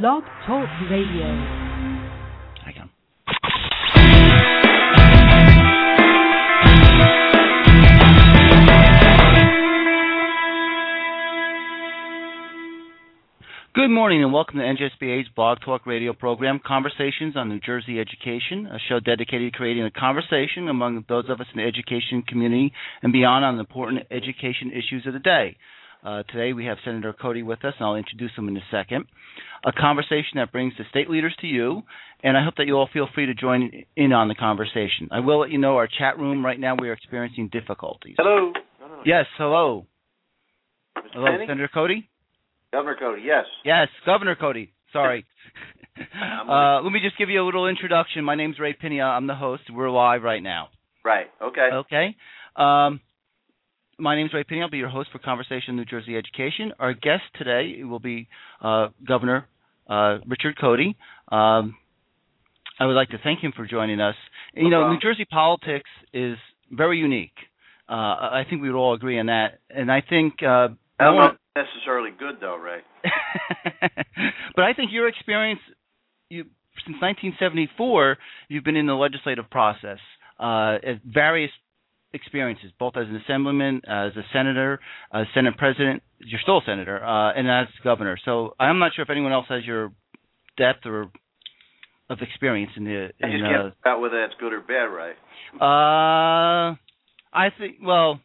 Blog Talk Radio. Good morning and welcome to NJSBA's Blog Talk Radio program, Conversations on New Jersey Education, a show dedicated to creating a conversation among those of us in the education community and beyond on the important education issues of the day. Uh, today we have Senator Codey with us, and I'll introduce him in a second. A conversation that brings the state leaders to you, and I hope that you all feel free to join in on the conversation. I will let you know our chat room right now we are experiencing difficulties. Hello. Yes, hello. Mr. Hello, Pinney? Senator Codey? Governor Codey, yes. Yes, Governor Cody. Sorry. Uh, let me just give you a little introduction. My name's Ray Pinney. I'm the host. We're live right now. Right, okay. Okay. Um, my name is Ray Pinney. I'll be your host for Conversation New Jersey Education. Our guest today will be uh, Governor uh, Richard Codey. Um, I would like to thank him for joining us. You know. New Jersey politics is very unique. Uh, I think we would all agree on that. And I think uh, I don't no one- know if necessarily good, though, Ray. but I think your experience, you since 1974, you've been in the legislative process uh, at various experiences, both as an assemblyman, as a senator, as senate president. You're still a senator, uh, and as governor. So I'm not sure if anyone else has your depth or of experience in the. I In, just uh, can't figure out whether that's good or bad, right? uh, I think. Well,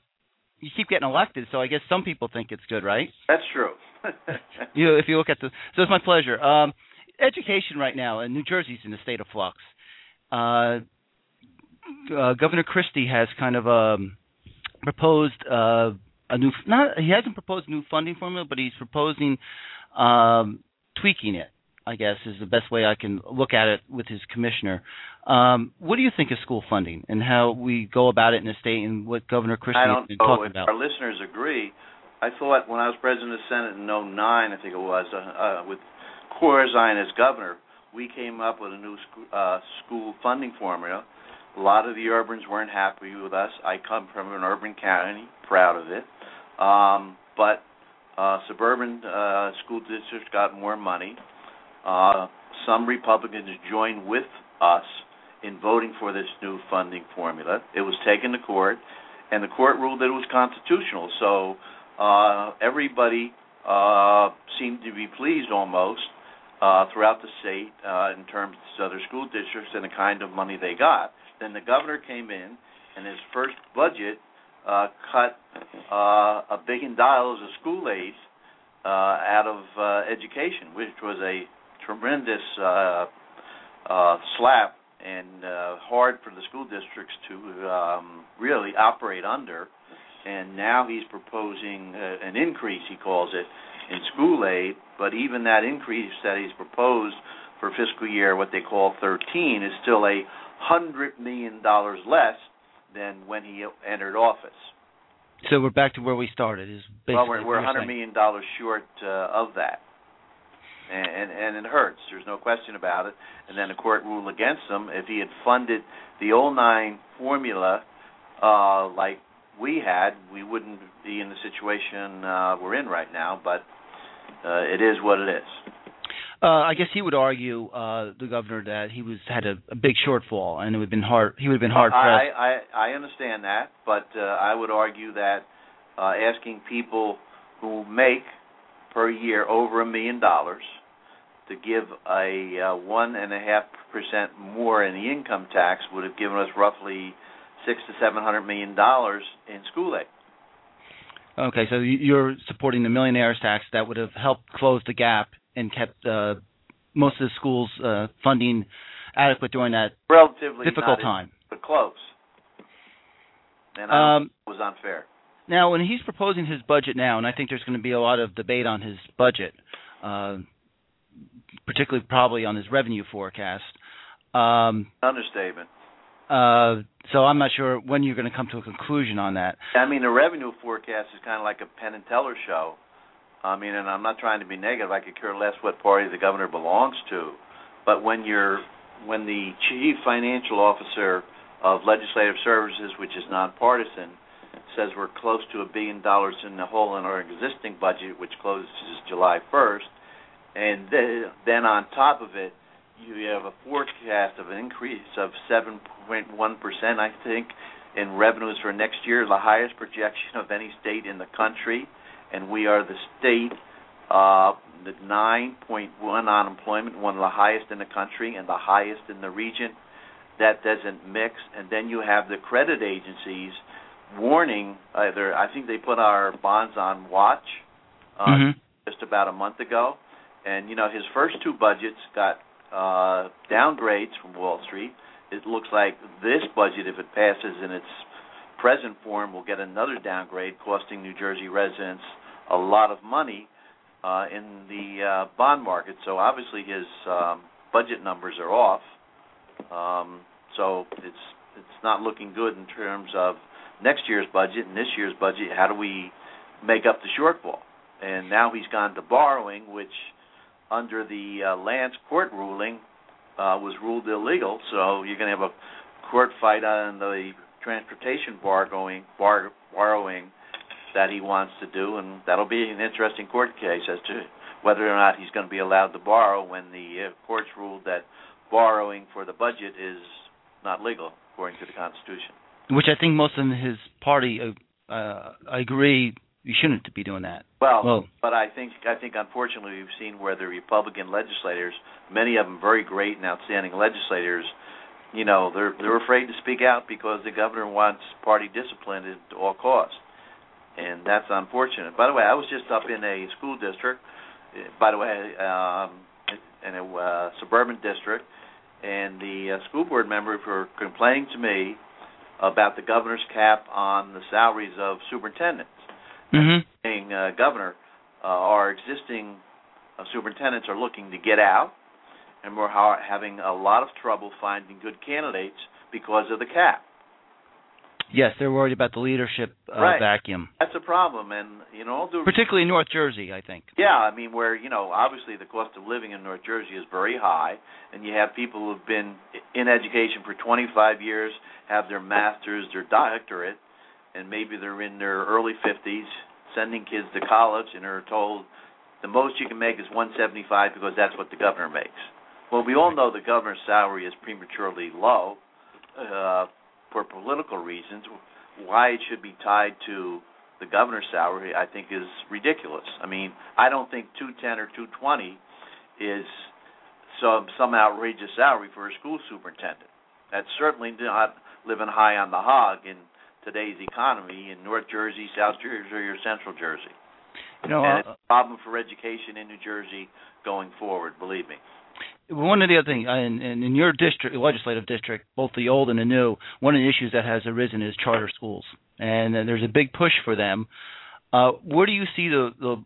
you keep getting elected, so I guess some people think it's good, right? That's true. you know, if you look at the so it's my pleasure um education right now and new jersey's in a state of flux uh, uh governor christie has kind of um proposed uh a new not he hasn't proposed a new funding formula but he's proposing um tweaking it i guess is the best way i can look at it with his commissioner um what do you think of school funding and how we go about it in the state and what governor christie I has don't been know talking if about our listeners agree. I thought when I was president of the Senate in '09, I think it was, uh, uh, with Corzine as governor, we came up with a new sc- uh, school funding formula. A lot of the urbans weren't happy with us. I come from an urban county, proud of it. Um, but uh, suburban uh, school districts got more money. Uh, some Republicans joined with us in voting for this new funding formula. It was taken to court, and the court ruled that it was constitutional. So uh, everybody uh, seemed to be pleased almost uh, throughout the state uh, in terms of their school districts and the kind of money they got. Then the governor came in, and his first budget uh, cut uh, a billion dollars of school aid uh, out of uh, education, which was a tremendous uh, uh, slap and uh, hard for the school districts to um, really operate under. And now he's proposing uh, an increase, he calls it, in school aid. But even that increase that he's proposed for fiscal year, what they call 13, is still a hundred million dollars less than when he entered office. so we're back to where we started is basically Well, we're, what we're you're 100 saying. million dollars short uh, of that, and, and and it hurts. There's no question about it. And then the court ruled against him. If he had funded the 09 formula uh, like we had, we wouldn't be in the situation uh, we're in right now. But uh, it is what it is. Uh, I guess he would argue, uh, the governor, that he was had a, a big shortfall, and it would have been hard. He would have been hard pressed. I, I I understand that, but uh, I would argue that uh, asking people who make per year over a million dollars to give a uh, one and a half percent more in the income tax would have given us roughly six to seven hundred million dollars in school aid. Okay, so you- you're supporting the millionaires tax that would have helped close the gap and kept uh, most of the schools uh, funding adequate during that Relatively difficult time. but close. And I Um, it was unfair. now, when he's proposing his budget now, and I think there's going to be a lot of debate on his budget, uh, particularly probably on his revenue forecast. Um, Understatement. Uh, so I'm not sure when you're going to come to a conclusion on that. I mean, the revenue forecast is kind of like a Penn and Teller show. I mean, and I'm not trying to be negative. I could care less what party the governor belongs to, but when you're when the chief financial officer of legislative services, which is nonpartisan, says we're close to a billion dollars in the hole in our existing budget, which closes July 1st, and th- then on top of it, you have a forecast of an increase of 7.1 percent, I think, in revenues for next year, the highest projection of any state in the country, and we are the state uh, the 9.1 unemployment, one of the highest in the country and the highest in the region. That doesn't mix, and then you have the credit agencies warning. Either I think they put our bonds on watch uh, mm-hmm. just about a month ago, and you know his first two budgets got uh, downgrades from Wall Street. It looks like this budget, if it passes in its present form, will get another downgrade, costing New Jersey residents a lot of money uh, in the uh, bond market. So obviously his um, budget numbers are off. Um, so it's it's not looking good in terms of next year's budget and this year's budget. How do we make up the shortfall? And now he's gone to borrowing, which under the uh, Lance court ruling uh, was ruled illegal. So you're going to have a court fight on the transportation borrowing, bar, borrowing that he wants to do, and that'll be an interesting court case as to whether or not he's going to be allowed to borrow when the uh, courts ruled that borrowing for the budget is not legal according to the Constitution. Which I think most of his party uh, uh, agree you shouldn't be doing that. Well, well, but I think I think unfortunately we've seen where the Republican legislators, many of them very great and outstanding legislators, you know, they're they're afraid to speak out because the governor wants party discipline at all costs, and that's unfortunate. By the way, I was just up in a school district, by the way, um, in a uh, suburban district, and the uh, school board members were complaining to me about the governor's cap on the salaries of superintendents mm-hmm. uh, governor, uh, our existing uh, superintendents are looking to get out, and we're ha- having a lot of trouble finding good candidates because of the cap. Yes, they're worried about the leadership uh, right. vacuum. That's a problem, and you know, do particularly in North Jersey, I think. Yeah, I mean, where you know, obviously the cost of living in North Jersey is very high, and you have people who've been in education for 25 years, have their masters, their doctorate, and maybe they're in their early 50s sending kids to college and are told the most you can make is 175 because that's what the governor makes. Well, we all know the governor's salary is prematurely low uh, for political reasons. Why it should be tied to the governor's salary, I think, is ridiculous. I mean, I don't think 210 or 220 is some some outrageous salary for a school superintendent. That's certainly not living high on the hog in today's economy in North Jersey, South Jersey, or Central Jersey. You know, and uh, it's a problem for education in New Jersey going forward. Believe me. One of the other things, in, in your district, legislative district, both the old and the new, one of the issues that has arisen is charter schools, and uh, there's a big push for them. Uh, where do you see the, the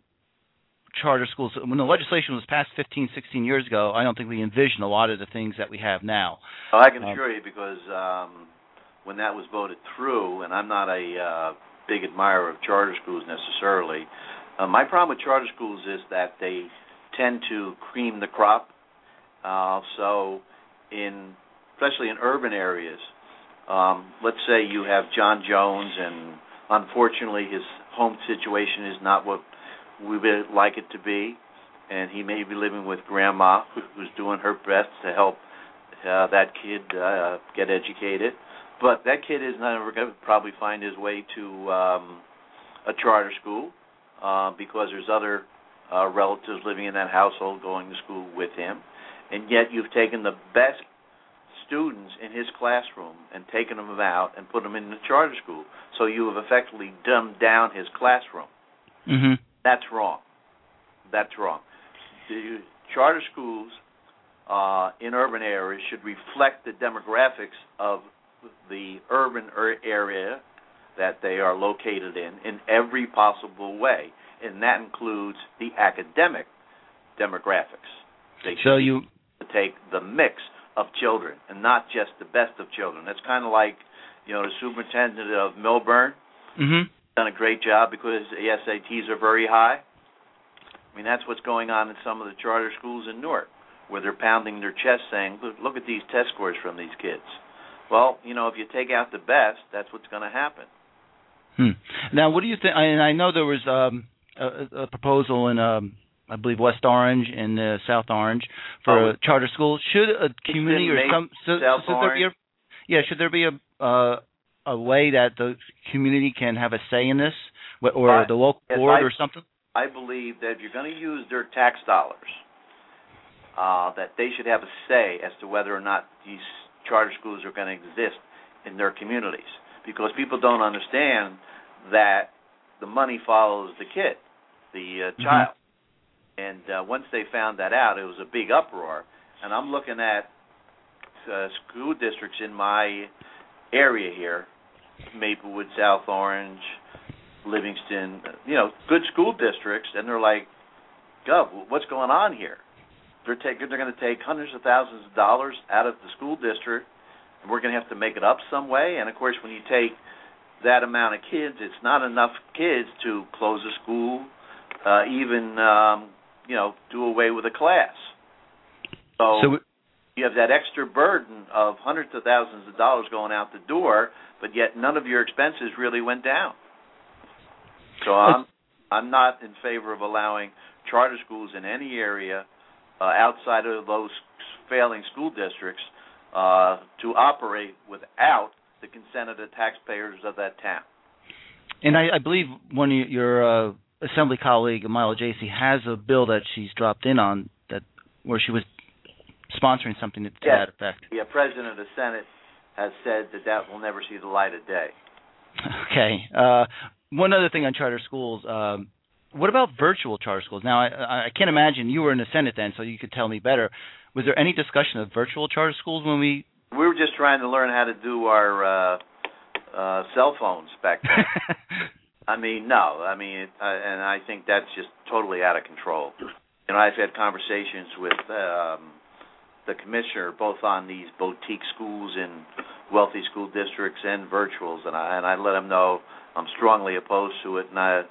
charter schools? When the legislation was passed 15, 16 years ago, I don't think we envisioned a lot of the things that we have now. Oh, I can assure you because um, when that was voted through, and I'm not a uh, big admirer of charter schools necessarily. Uh, my problem with charter schools is that they tend to cream the crop. Uh, so, in especially in urban areas, um, let's say you have John Jones, and unfortunately his home situation is not what we would like it to be, and he may be living with grandma, who's doing her best to help uh, that kid uh, get educated but that kid is never going to probably find his way to um, a charter school uh, because there's other uh, relatives living in that household going to school with him, and yet you've taken the best students in his classroom and taken them out and put them in the charter school. So you have effectively dumbed down his classroom. Mm-hmm. That's wrong. That's wrong. The charter schools uh, in urban areas should reflect the demographics of the urban area that they are located in in every possible way, and that includes the academic demographics. They so you take the mix of children and not just the best of children. That's kind of like, you know, the superintendent of Millburn mm-hmm. done a great job because the SATs are very high. I mean, that's what's going on in some of the charter schools in Newark, where they're pounding their chest saying, "Look, look at these test scores from these kids." Well, you know, if you take out the best, that's what's going to happen. Hmm. Now, what do you think? And I know there was um, a, a proposal in um, I believe West Orange and uh, South Orange for Oh. charter schools. Should a community or some so, South should there be a, Orange. yeah should there be a uh, a way that the community can have a say in this, or I- the local yes, board I- or something? I believe that if you're going to use their tax dollars, uh, that they should have a say as to whether or not these charter schools are going to exist in their communities. Because people don't understand that the money follows the kid, the uh, Mhm. child. And uh, once they found that out, it was a big uproar. And I'm looking at uh, school districts in my area here, Maplewood, South Orange, Livingston, you know, good school districts, and they're like, "Gov, what's going on here?" They're taking, they're going to take hundreds of thousands of dollars out of the school district, and we're going to have to make it up some way. And of course, when you take that amount of kids, it's not enough kids to close a school, uh, even um, you know, do away with a class. So, So you have that extra burden of hundreds of thousands of dollars going out the door, but yet none of your expenses really went down. So I'm I'm not in favor of allowing charter schools in any area uh, outside of those failing school districts uh, to operate without the consent of the taxpayers of that town. And I, I believe one of your, uh, assembly colleague, Mila Jasey, has a bill that she's dropped in on that where she was sponsoring something to Yes. that effect. The uh, president of the Senate has said that that will never see the light of day. Okay. Uh, one other thing on charter schools. Um, what about virtual charter schools? Now, I, I can't imagine you were in the Senate then, so you could tell me better. Was there any discussion of virtual charter schools when we? We were just trying to learn how to do our uh, uh, cell phones back then. I mean, no. I mean, it, uh, and I think that's just totally out of control. You know, I've had conversations with um, the commissioner both on these boutique schools in wealthy school districts and virtuals, and I and I let him know I'm strongly opposed to it. And I,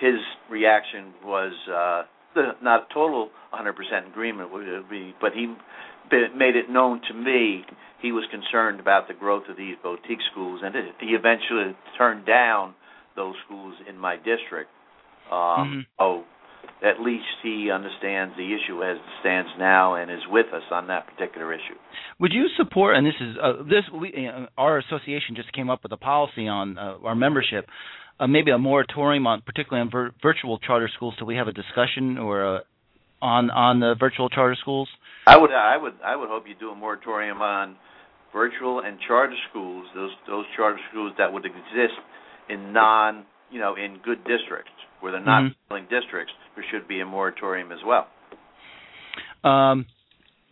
his reaction was uh, not a total 100% agreement would it but he made it known to me he was concerned about the growth of these boutique schools, and it, he eventually turned down those schools in my district. Um, Mhm. Oh, at least he understands the issue as it stands now and is with us on that particular issue. Would you support? And this is uh, this we uh, our association just came up with a policy on uh, our membership, uh, maybe a moratorium on particularly on vir- virtual charter schools. So we have a discussion or uh on on the virtual charter schools. I would, I would, I would hope you do a moratorium on virtual and charter schools. Those those charter schools that would exist in non, you know, in good districts where they're not Mhm. failing districts. There should be a moratorium as well. Um,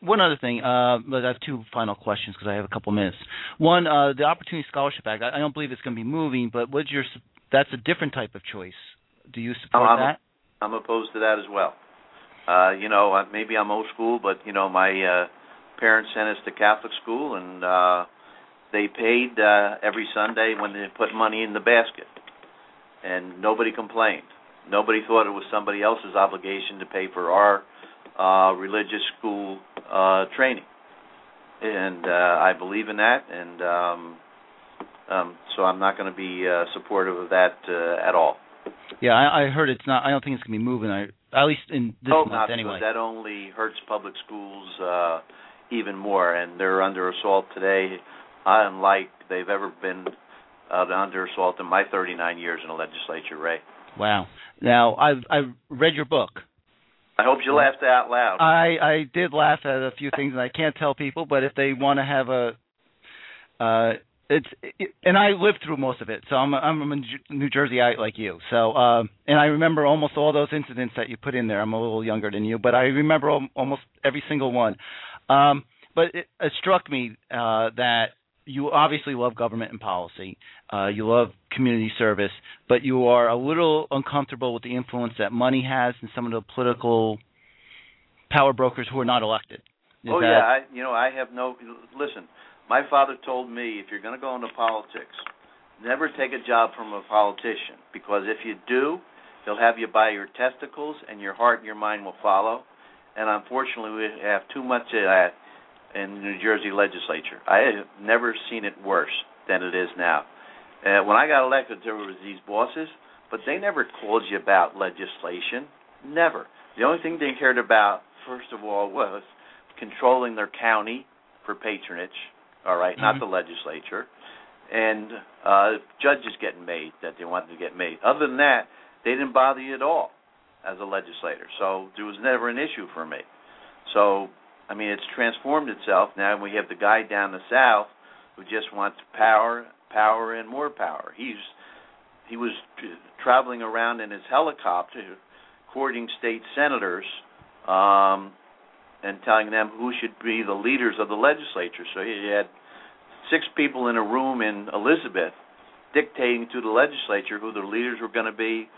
one other thing, uh, but I have two final questions because I have a couple minutes. One, uh, the Opportunity Scholarship Act. I, I don't believe it's going to be moving, but what's your? That's a different type of choice. Do you support I'm- that? I'm opposed to that as well. Uh, you know, maybe I'm old school, but you know, my uh, parents sent us to Catholic school, and uh, they paid uh, every Sunday when they put money in the basket, and nobody complained. Nobody thought it was somebody else's obligation to pay for our uh, religious school uh, training, and uh, I believe in that, and um, um, so I'm not going to be uh, supportive of that uh, at all. Yeah, I, I heard it's not. I don't think it's going to be moving. I, at least in this Hope month not, anyway. that only hurts public schools uh, even more, and they're under assault today, unlike they've ever been uh, under assault in my 39 years in the legislature, Ray. Wow. Now I've I read your book. I hope you laughed out loud. I I did laugh at a few things, and I can't tell people, but if they want to have a, uh, it's it, and I lived through most of it, so I'm a, I'm a New Jerseyite like you. So um, and I remember almost all those incidents that you put in there. I'm a little younger than you, but I remember al- almost every single one. Um, but it, it struck me uh, that you obviously love government and policy. Uh, you love community service, but you are a little uncomfortable with the influence that money has in some of the political power brokers who are not elected. Is oh that, yeah, I, you know I have no. Listen, my father told me if you're going to go into politics, never take a job from a politician because if you do, he'll have you by your testicles, and your heart and your mind will follow. And unfortunately, we have too much of that in the New Jersey legislature. I have never seen it worse than it is now. Uh, when I got elected, there was these bosses, but they never called you about legislation. Never. The only thing they cared about, first of all, was controlling their county for patronage. All right, Mhm. not the legislature, and uh, judges getting made that they wanted to get made. Other than that, they didn't bother you at all as a legislator. So there was never an issue for me. So I mean, it's transformed itself. Now we have the guy down the south who just wants power, power, and more power. He's he was traveling around in his helicopter, courting state senators, um, and telling them who should be the leaders of the legislature. So he had six people in a room in Elizabeth dictating to the legislature who the leaders were going to be,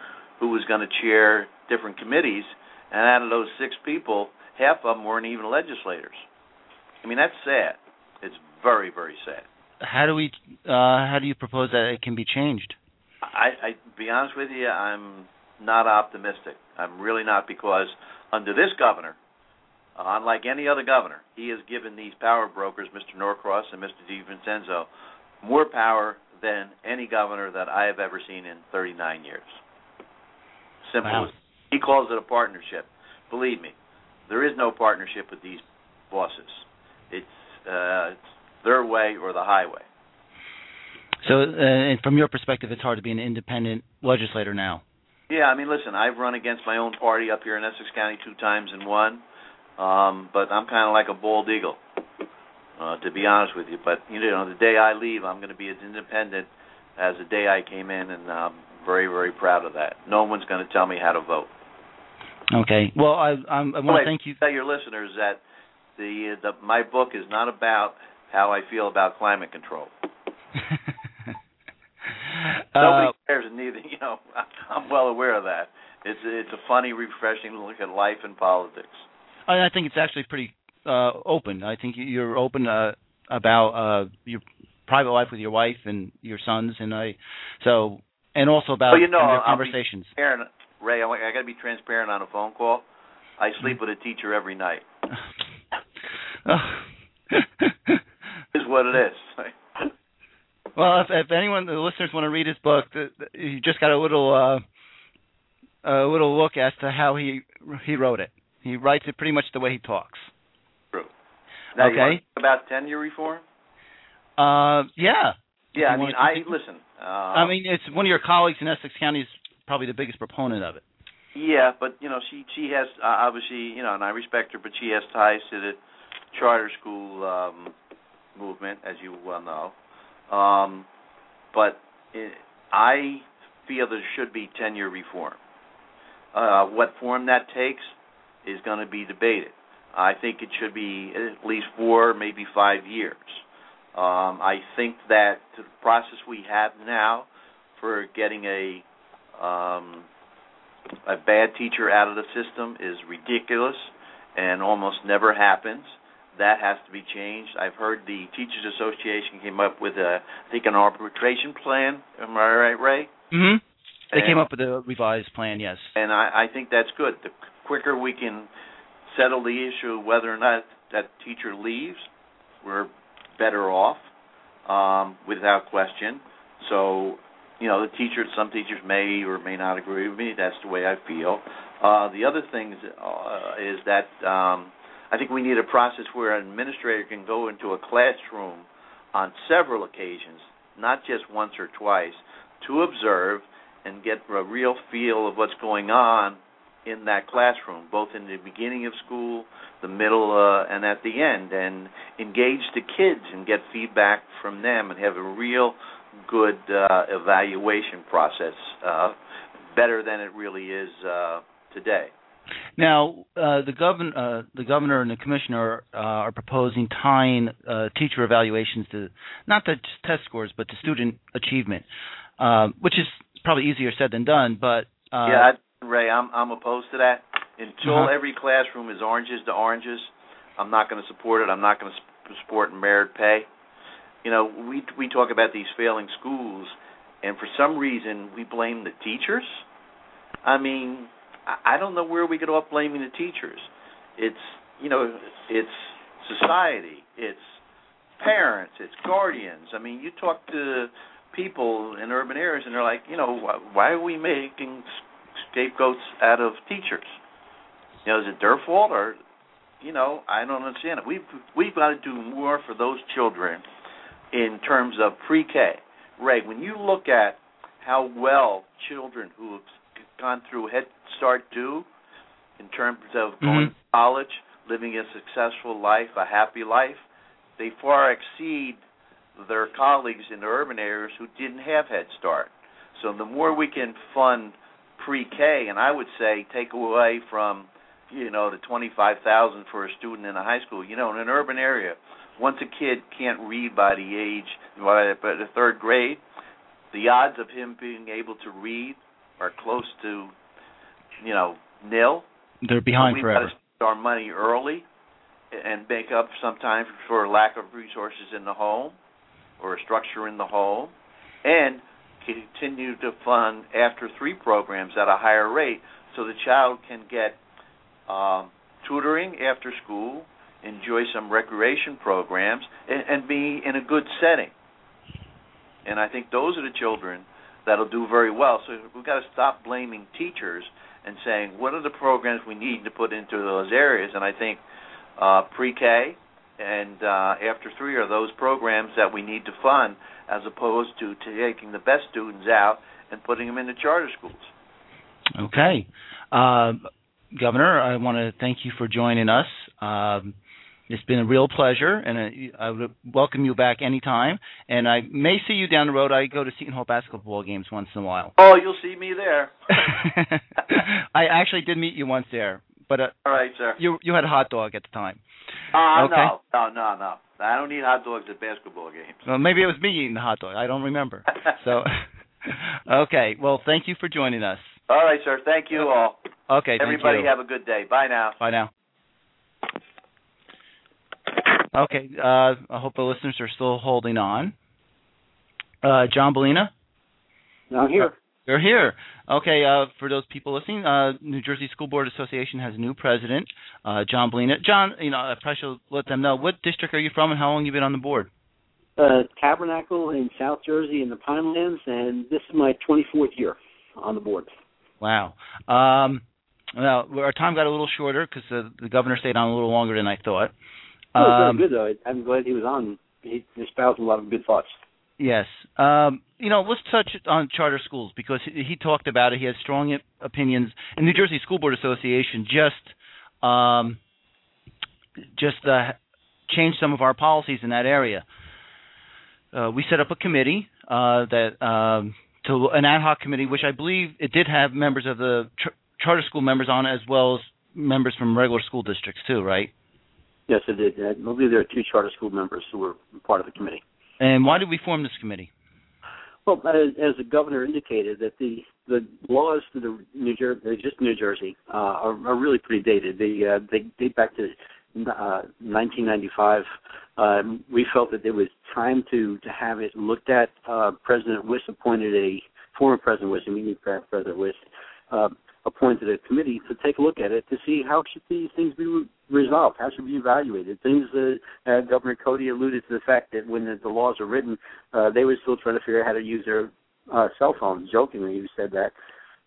who was going to chair different committees, and out of those six people, half of them weren't even legislators. I mean, that's sad. It's very, very sad. How do we? Uh, how do you propose that it can be changed? I, I be honest with you, I'm not optimistic. I'm really not because under this governor, uh, unlike any other governor, he has given these power brokers, Mr. Norcross and Mr. DiVincenzo, more power than any governor that I have ever seen in 39 years. Simple. Wow. He calls it a partnership. Believe me, there is no partnership with these bosses. It's, uh, it's their way or the highway. So, uh, and from your perspective, it's hard to be an independent legislator now. Yeah, I mean, listen, I've run against my own party up here in Essex County two times and won, um, but I'm kind of like a bald eagle, uh, to be honest with you. But you know, the day I leave, I'm going to be as independent as the day I came in, and I'm very, very proud of that. No one's going to tell me how to vote. Okay. Well, I I'm, I want to thank you. Tell your listeners that the the my book is not about how I feel about climate control. Nobody uh, cares, and neither you know. I'm well aware of that. It's it's a funny, refreshing look at life and politics. I I think it's actually pretty uh, open. I think you- you're open uh, about uh, your private life with your wife and your sons, and I so and also about Well, you know, your I'll be- conversations. Aaron, Ray, I, I got to be transparent on a phone call. I Mm-hmm. sleep with a teacher every night. Is what it is. well, if, if anyone, the listeners, want to read his book, the, the, you just got a little uh, a little look as to how he he wrote it. He writes it pretty much the way he talks. True. Now, Okay. want to talk about tenure reform? Uh, yeah. Yeah, I mean, I listen. Uh, I mean, it's one of your colleagues in Essex County is probably the biggest proponent of it. Yeah, but you know, she she has uh, obviously, you know, and I respect her, but she has ties to the charter school um movement, as you well know. Um, but it, I feel there should be tenure reform. Uh, what form that takes is going to be debated. I think it should be at least four, maybe five years. Um, I think that the process we have now for getting a um, a bad teacher out of the system is ridiculous and almost never happens. That has to be changed. I've heard the Teachers Association came up with a, I think, an arbitration plan. Am I right, Ray? Mm-hmm. They And- came up with a revised plan. Yes. and I, I think that's good. The quicker we can settle the issue of whether or not that teacher leaves, we're better off, um, without question. So, you know, the teachers, some teachers may or may not agree with me. That's the way I feel. Uh, the other thing is, uh, is that um, I think we need a process where an administrator can go into a classroom on several occasions, not just once or twice, to observe and get a real feel of what's going on in that classroom, both in the beginning of school, the middle, uh, and at the end, and engage the kids and get feedback from them and have a real good uh, evaluation process, uh, better than it really is uh, today. Now, uh, the governor, uh, the governor and the commissioner uh, are proposing tying uh, teacher evaluations to not to test scores, but to student achievement, uh, which is probably easier said than done. But uh, yeah, Ray, I'm I'm opposed to that. Until Uh-huh. every classroom is oranges to oranges, I'm not going to support it. I'm not going to support merit pay. You know, we we talk about these failing schools, and for some reason we blame the teachers. I mean, I I don't know where we get off blaming the teachers. It's you know, it's society, it's parents, it's guardians. I mean, you talk to people in urban areas, and they're like, you know, wh- why are we making scapegoats out of teachers? You know, is it their fault or you know, I don't understand it. We've we've got to do more for those children in terms of pre-K. Ray, when you look at how well children who have gone through Head Start do in terms of mm-hmm. going to college, living a successful life, a happy life, they far exceed their colleagues in the urban areas who didn't have Head Start. So the more we can fund pre-K, and I would say take away from you know the twenty five thousand for a student in a high school. You know, in an urban area, once a kid can't read by the age by the third grade, the odds of him being able to read are close to you know nil. They're behind so forever. Got to spend our money early and make up sometimes for lack of resources in the home or a structure in the home, and continue to fund after three programs at a higher rate so the child can get um, tutoring after school, enjoy some recreation programs, and, and be in a good setting. And I think those are the children that'll do very well. So we've got to stop blaming teachers and saying what are the programs we need to put into those areas. And I think uh, pre-K and uh, after three are those programs that we need to fund, as opposed to taking the best students out and putting them into charter schools. Okay. Uh, Governor, I want to thank you for joining us. Um, it's been a real pleasure, and I would welcome you back anytime. And I may see you down the road. I go to Seton Hall basketball games once in a while. Oh, you'll see me there. I actually did meet you once there, but uh, all right, sir. You you had a hot dog at the time. Uh, okay. no, no, no, no. I don't eat hot dogs at basketball games. Well, maybe it was me eating the hot dog. I don't remember. so, okay. Well, thank you for joining us. All right, sir. Thank you all. Okay. Everybody you. have a good day. Bye now. Bye now. Okay. Uh, I hope the listeners are still holding on. Uh, John Bulina? I'm here. You're here. Okay, uh, for those people listening, uh, New Jersey School Board Association has a new president, uh, John Bulina. John, you know, I probably should let them know what district are you from and how long you been on the board? Uh, Tabernacle in South Jersey in the Pinelands, and this is my 24th year on the board. Wow. Um, well, our time got a little shorter because the, the governor stayed on a little longer than I thought. Oh, um, very good though. I'm glad he was on. He espoused a lot of good thoughts. Yes. Um, you know, let's touch on charter schools because he, he talked about it. He has strong opinions. And New Jersey School Board Association just um, just uh, changed some of our policies in that area. Uh, we set up a committee uh, that um, to an ad hoc committee, which I believe it did have members of the ch- charter school members on, as well as members from regular school districts too, right? Yes, it did. I believe there are two charter school members who were part of the committee. And why did we form this committee? Well, as, as the governor indicated, that the the laws for the New Jersey, just New Jersey, uh, are, are really pretty dated. They uh, they date back to uh, 1995. Um, we felt that there was time to to have it looked at. Uh, President Wiss appointed a former President Wiss, immediate President Wiss, uh, appointed a committee to take a look at it to see how should these things be re- resolved, how should be evaluated. Things that uh, Governor Codey alluded to the fact that when the, the laws are written, uh, they were still trying to figure out how to use their uh, cell phones. Jokingly, he said that.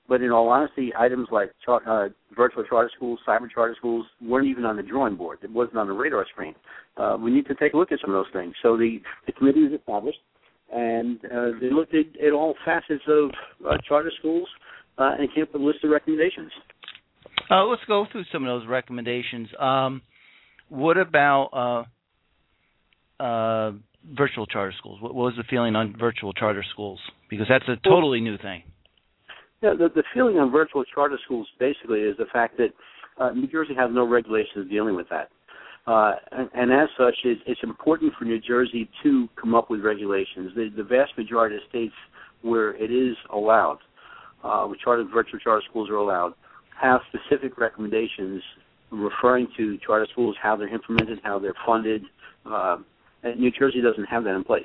But in all honesty, items like char- uh, virtual charter schools, cyber charter schools weren't even on the drawing board. It wasn't on the radar screen. Uh, we need to take a look at some of those things. So the, the committee was established, and uh, they looked at, at all facets of uh, charter schools uh, and came up with a list of recommendations. Uh, let's go through some of those recommendations. Um, what about uh, uh, virtual charter schools? What, what, was the feeling on virtual charter schools? Because that's a totally new thing. Yeah, the, the feeling on virtual charter schools basically is the fact that uh, New Jersey has no regulations dealing with that. Uh, and, and, as such, it, it's important for New Jersey to come up with regulations. The, the vast majority of states where it is allowed uh, which charter virtual charter schools are allowed, have specific recommendations referring to charter schools, how they're implemented, how they're funded. Uh, New Jersey doesn't have that in place.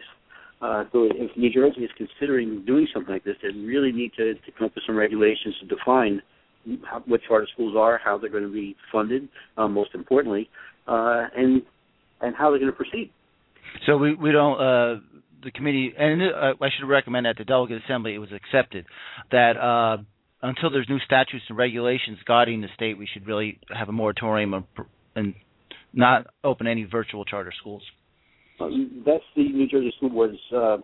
Uh, so if New Jersey is considering doing something like this, they really need to, to come up with some regulations to define how, what charter schools are, how they're going to be funded, uh, most importantly, uh, and and how they're going to proceed. So we we don't uh, the committee, and uh, I should recommend at the delegate assembly, it was accepted that uh, until there's new statutes and regulations guiding the state, we should really have a moratorium and not open any virtual charter schools. That's the New Jersey School Board's uh,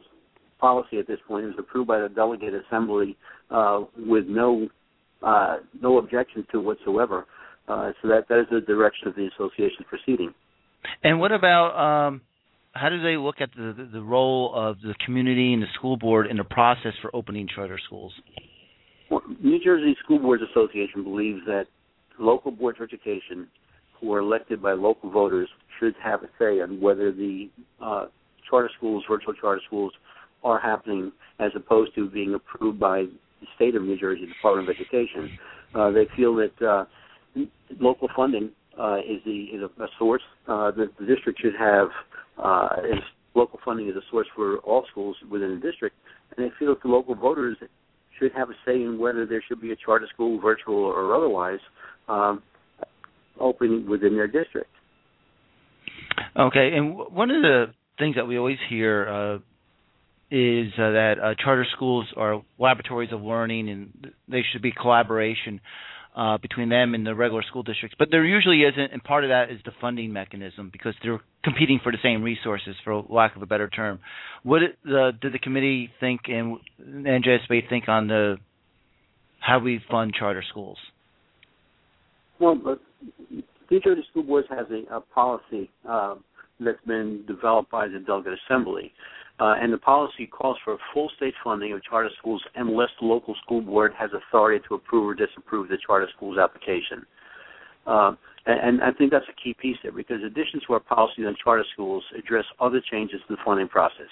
policy at this point. It was approved by the delegate assembly uh, with no uh, no objections to whatsoever. Uh, so that that is the direction of the association proceeding. And what about um, how do they look at the, the, role of the community and the school board in the process for opening charter schools? Well, New Jersey School Boards Association believes that local boards of education who are elected by local voters should have a say on whether the uh, charter schools, virtual charter schools, are happening as opposed to being approved by the state of New Jersey Department of Education. Uh, they feel that uh, local funding uh, is the is a, source. Uh, that the district should have uh, is local funding is a source for all schools within the district, and they feel that the local voters should have a say in whether there should be a charter school, virtual or otherwise, um, open within their district. Okay, and one of the things that we always hear uh, is uh, that uh, charter schools are laboratories of learning, and they should be collaboration uh, between them and the regular school districts. But there usually isn't, and part of that is the funding mechanism because they're competing for the same resources, for lack of a better term. What did the committee think and NJSBA think on the how we fund charter schools? Well, but New Jersey School Boards has a, a policy uh, that's been developed by the delegate assembly uh, and the policy calls for full state funding of charter schools unless the local school board has authority to approve or disapprove the charter school's application. Uh, and, and, I think that's a key piece there because additions to our policy on charter schools address other changes to the funding process.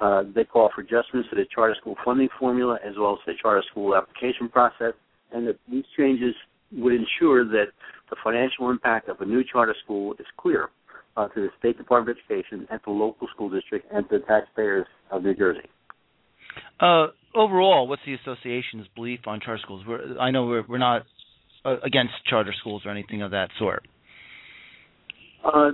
Uh, they call for adjustments to the charter school funding formula as well as the charter school application process, and that these changes would ensure that the financial impact of a new charter school is clear uh, to the State Department of Education and the local school district and to the taxpayers of New Jersey. Uh, overall, what's the association's belief on charter schools? We're, I know we're, we're not uh, against charter schools or anything of that sort. Uh,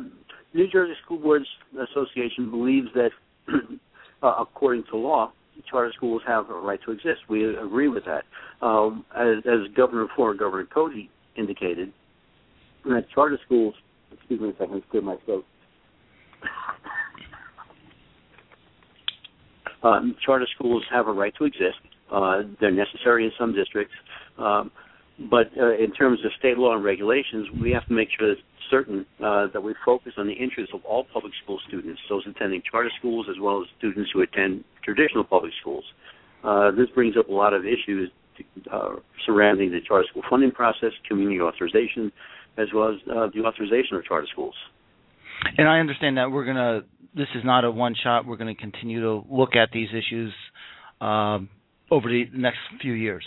New Jersey School Boards Association believes that, uh, according to law, charter schools have a right to exist. We agree with that. Um, as, as Governor former Governor Codey indicated, that charter schools Excuse me a second, clear my throat. Charter schools have a right to exist. Uh, they're necessary in some districts, um, but uh, in terms of state law and regulations, we have to make sure that certain uh, that we focus on the interests of all public school students, those attending charter schools as well as students who attend traditional public schools. Uh, this brings up a lot of issues uh, surrounding the charter school funding process, community authorization, as well as uh, the authorization of charter schools. And I understand that we're going to. This is not a one shot. We're going to continue to look at these issues um, over the next few years.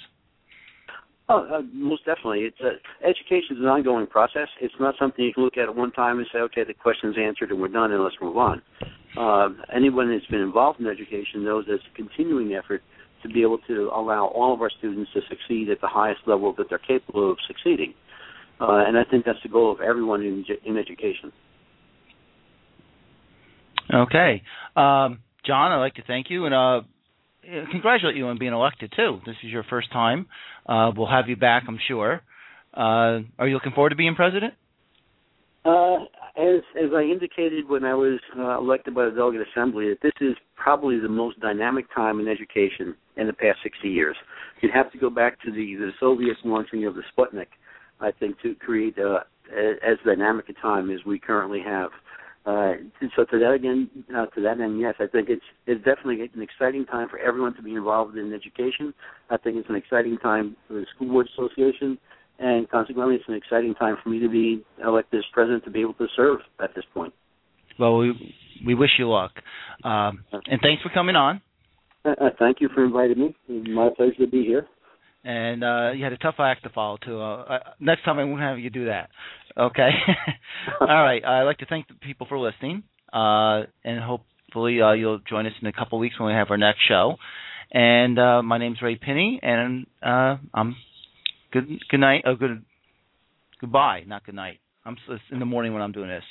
Oh, uh, most definitely. It's uh, education is an ongoing process. It's not something you can look at at one time and say, okay, the question's answered and we're done and let's move on. Uh, anyone that's been involved in education knows that it's a continuing effort to be able to allow all of our students to succeed at the highest level that they're capable of succeeding. Uh, and I think that's the goal of everyone in, in education. Okay. Um, John, I'd like to thank you and uh, congratulate you on being elected, too. This is your first time. Uh, we'll have you back, I'm sure. Uh, are you looking forward to being president? Uh, as as I indicated when I was uh, elected by the delegate assembly, that this is probably the most dynamic time in education in the past 60 years. You'd have to go back to the the Soviet launching of the Sputnik I think, to create a, as dynamic a time as we currently have. Uh, so to that again, uh, to that end, yes, I think it's it's definitely an exciting time for everyone to be involved in education. I think it's an exciting time for the school board association, and consequently, it's an exciting time for me to be elected as president to be able to serve at this point. Well, we we wish you luck, um, and thanks for coming on. Uh, uh thank you for inviting me. It's my pleasure to be here and uh you had a tough act to follow too. Uh, uh, next time I won't have you do that. Okay. All right. I'd like to thank the people for listening, uh, and hopefully uh, you'll join us in a couple weeks when we have our next show. And uh, my name's Ray Pinney, and I'm good. Good night. Oh, good. Goodbye. Not good night. I'm in the morning when I'm doing this.